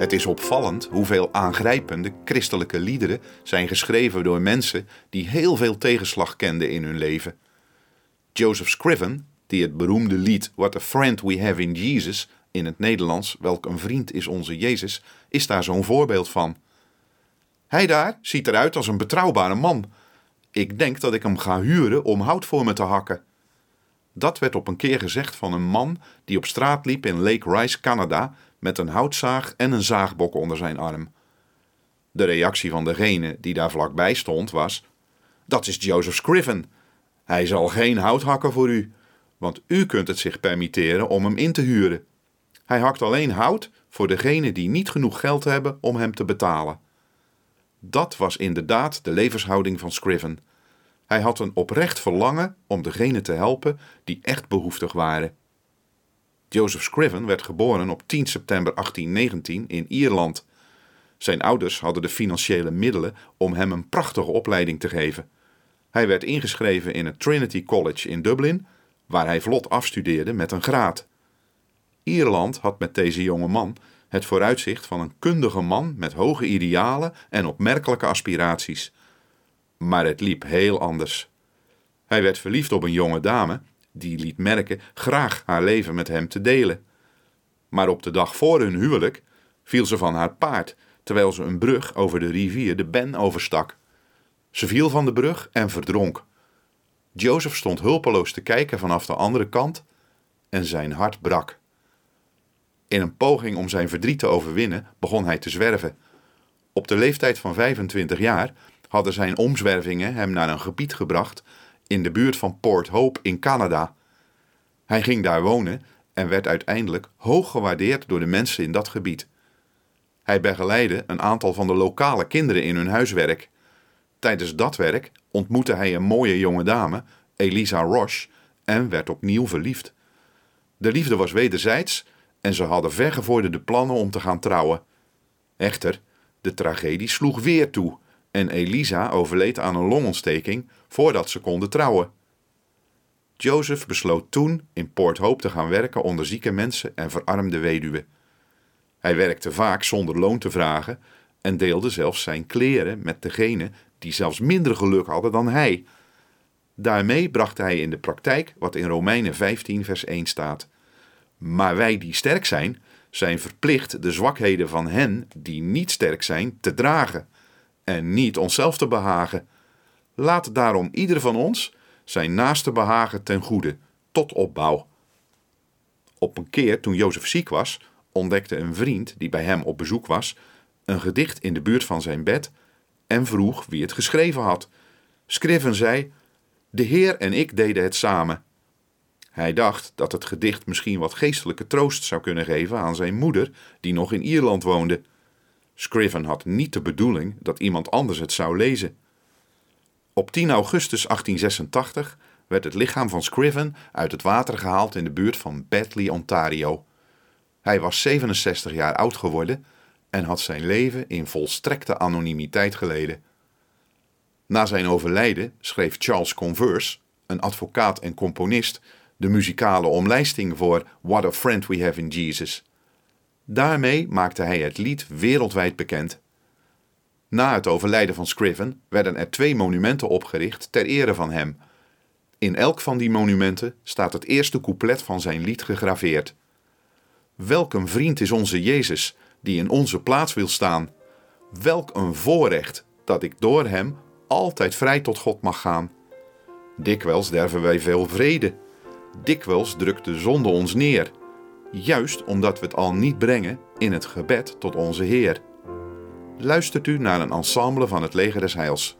Het is opvallend hoeveel aangrijpende christelijke liederen zijn geschreven door mensen die heel veel tegenslag kenden in hun leven. Joseph Scriven, die het beroemde lied What a Friend We Have in Jesus in het Nederlands, welk een vriend is onze Jezus, is daar zo'n voorbeeld van. Hij daar ziet eruit als een betrouwbare man. Ik denk dat ik hem ga huren om hout voor me te hakken. Dat werd op een keer gezegd van een man die op straat liep in Lake Rice, Canada, met een houtzaag en een zaagbok onder zijn arm. De reactie van degene die daar vlakbij stond was: Dat is Joseph Scriven. Hij zal geen hout hakken voor u, want u kunt het zich permitteren om hem in te huren. Hij hakt alleen hout voor degenen die niet genoeg geld hebben om hem te betalen. Dat was inderdaad de levenshouding van Scriven. Hij had een oprecht verlangen om degenen te helpen die echt behoeftig waren. Joseph Scriven werd geboren op 10 september 1819 in Ierland. Zijn ouders hadden de financiële middelen om hem een prachtige opleiding te geven. Hij werd ingeschreven in het Trinity College in Dublin, waar hij vlot afstudeerde met een graad. Ierland had met deze jonge man het vooruitzicht van een kundige man met hoge idealen en opmerkelijke aspiraties. Maar het liep heel anders. Hij werd verliefd op een jonge dame die liet merken graag haar leven met hem te delen. Maar op de dag voor hun huwelijk viel ze van haar paard terwijl ze een brug over de rivier de Ben overstak. Ze viel van de brug en verdronk. Joseph stond hulpeloos te kijken vanaf de andere kant en zijn hart brak. In een poging om zijn verdriet te overwinnen begon hij te zwerven. Op de leeftijd van 25 jaar hadden zijn omzwervingen hem naar een gebied gebracht in de buurt van Port Hope in Canada. Hij ging daar wonen en werd uiteindelijk hoog gewaardeerd door de mensen in dat gebied. Hij begeleidde een aantal van de lokale kinderen in hun huiswerk. Tijdens dat werk ontmoette hij een mooie jonge dame, Elisa Roche, en werd opnieuw verliefd. De liefde was wederzijds en ze hadden vergevorderde plannen om te gaan trouwen. Echter, de tragedie sloeg weer toe en Elisa overleed aan een longontsteking voordat ze konden trouwen. Joseph besloot toen in Port Hope te gaan werken onder zieke mensen en verarmde weduwen. Hij werkte vaak zonder loon te vragen en deelde zelfs zijn kleren met degenen die zelfs minder geluk hadden dan hij. Daarmee bracht hij in de praktijk wat in Romeinen 15, vers 1 staat. Maar wij die sterk zijn, zijn verplicht de zwakheden van hen die niet sterk zijn te dragen en niet onszelf te behagen. Laat daarom ieder van ons zijn naaste behagen ten goede, tot opbouw. Op een keer toen Jozef ziek was, ontdekte een vriend die bij hem op bezoek was een gedicht in de buurt van zijn bed en vroeg wie het geschreven had. Scriven zei: De Heer en ik deden het samen. Hij dacht dat het gedicht misschien wat geestelijke troost zou kunnen geven aan zijn moeder, die nog in Ierland woonde. Scriven had niet de bedoeling dat iemand anders het zou lezen. Op 10 augustus 1886 werd het lichaam van Scriven uit het water gehaald in de buurt van Batley, Ontario. Hij was 67 jaar oud geworden en had zijn leven in volstrekte anonimiteit geleden. Na zijn overlijden schreef Charles Converse, een advocaat en componist, de muzikale omlijsting voor What a Friend We Have in Jesus. Daarmee maakte hij het lied wereldwijd bekend. Na het overlijden van Scriven werden er twee monumenten opgericht ter ere van hem. In elk van die monumenten staat het eerste couplet van zijn lied gegraveerd. Welk een vriend is onze Jezus, die in onze plaats wil staan. Welk een voorrecht dat ik door hem altijd vrij tot God mag gaan. Dikwijls derven wij veel vrede. Dikwijls drukt de zonde ons neer. Juist omdat we het al niet brengen in het gebed tot onze Heer luistert u naar een ensemble van het Leger des Heils.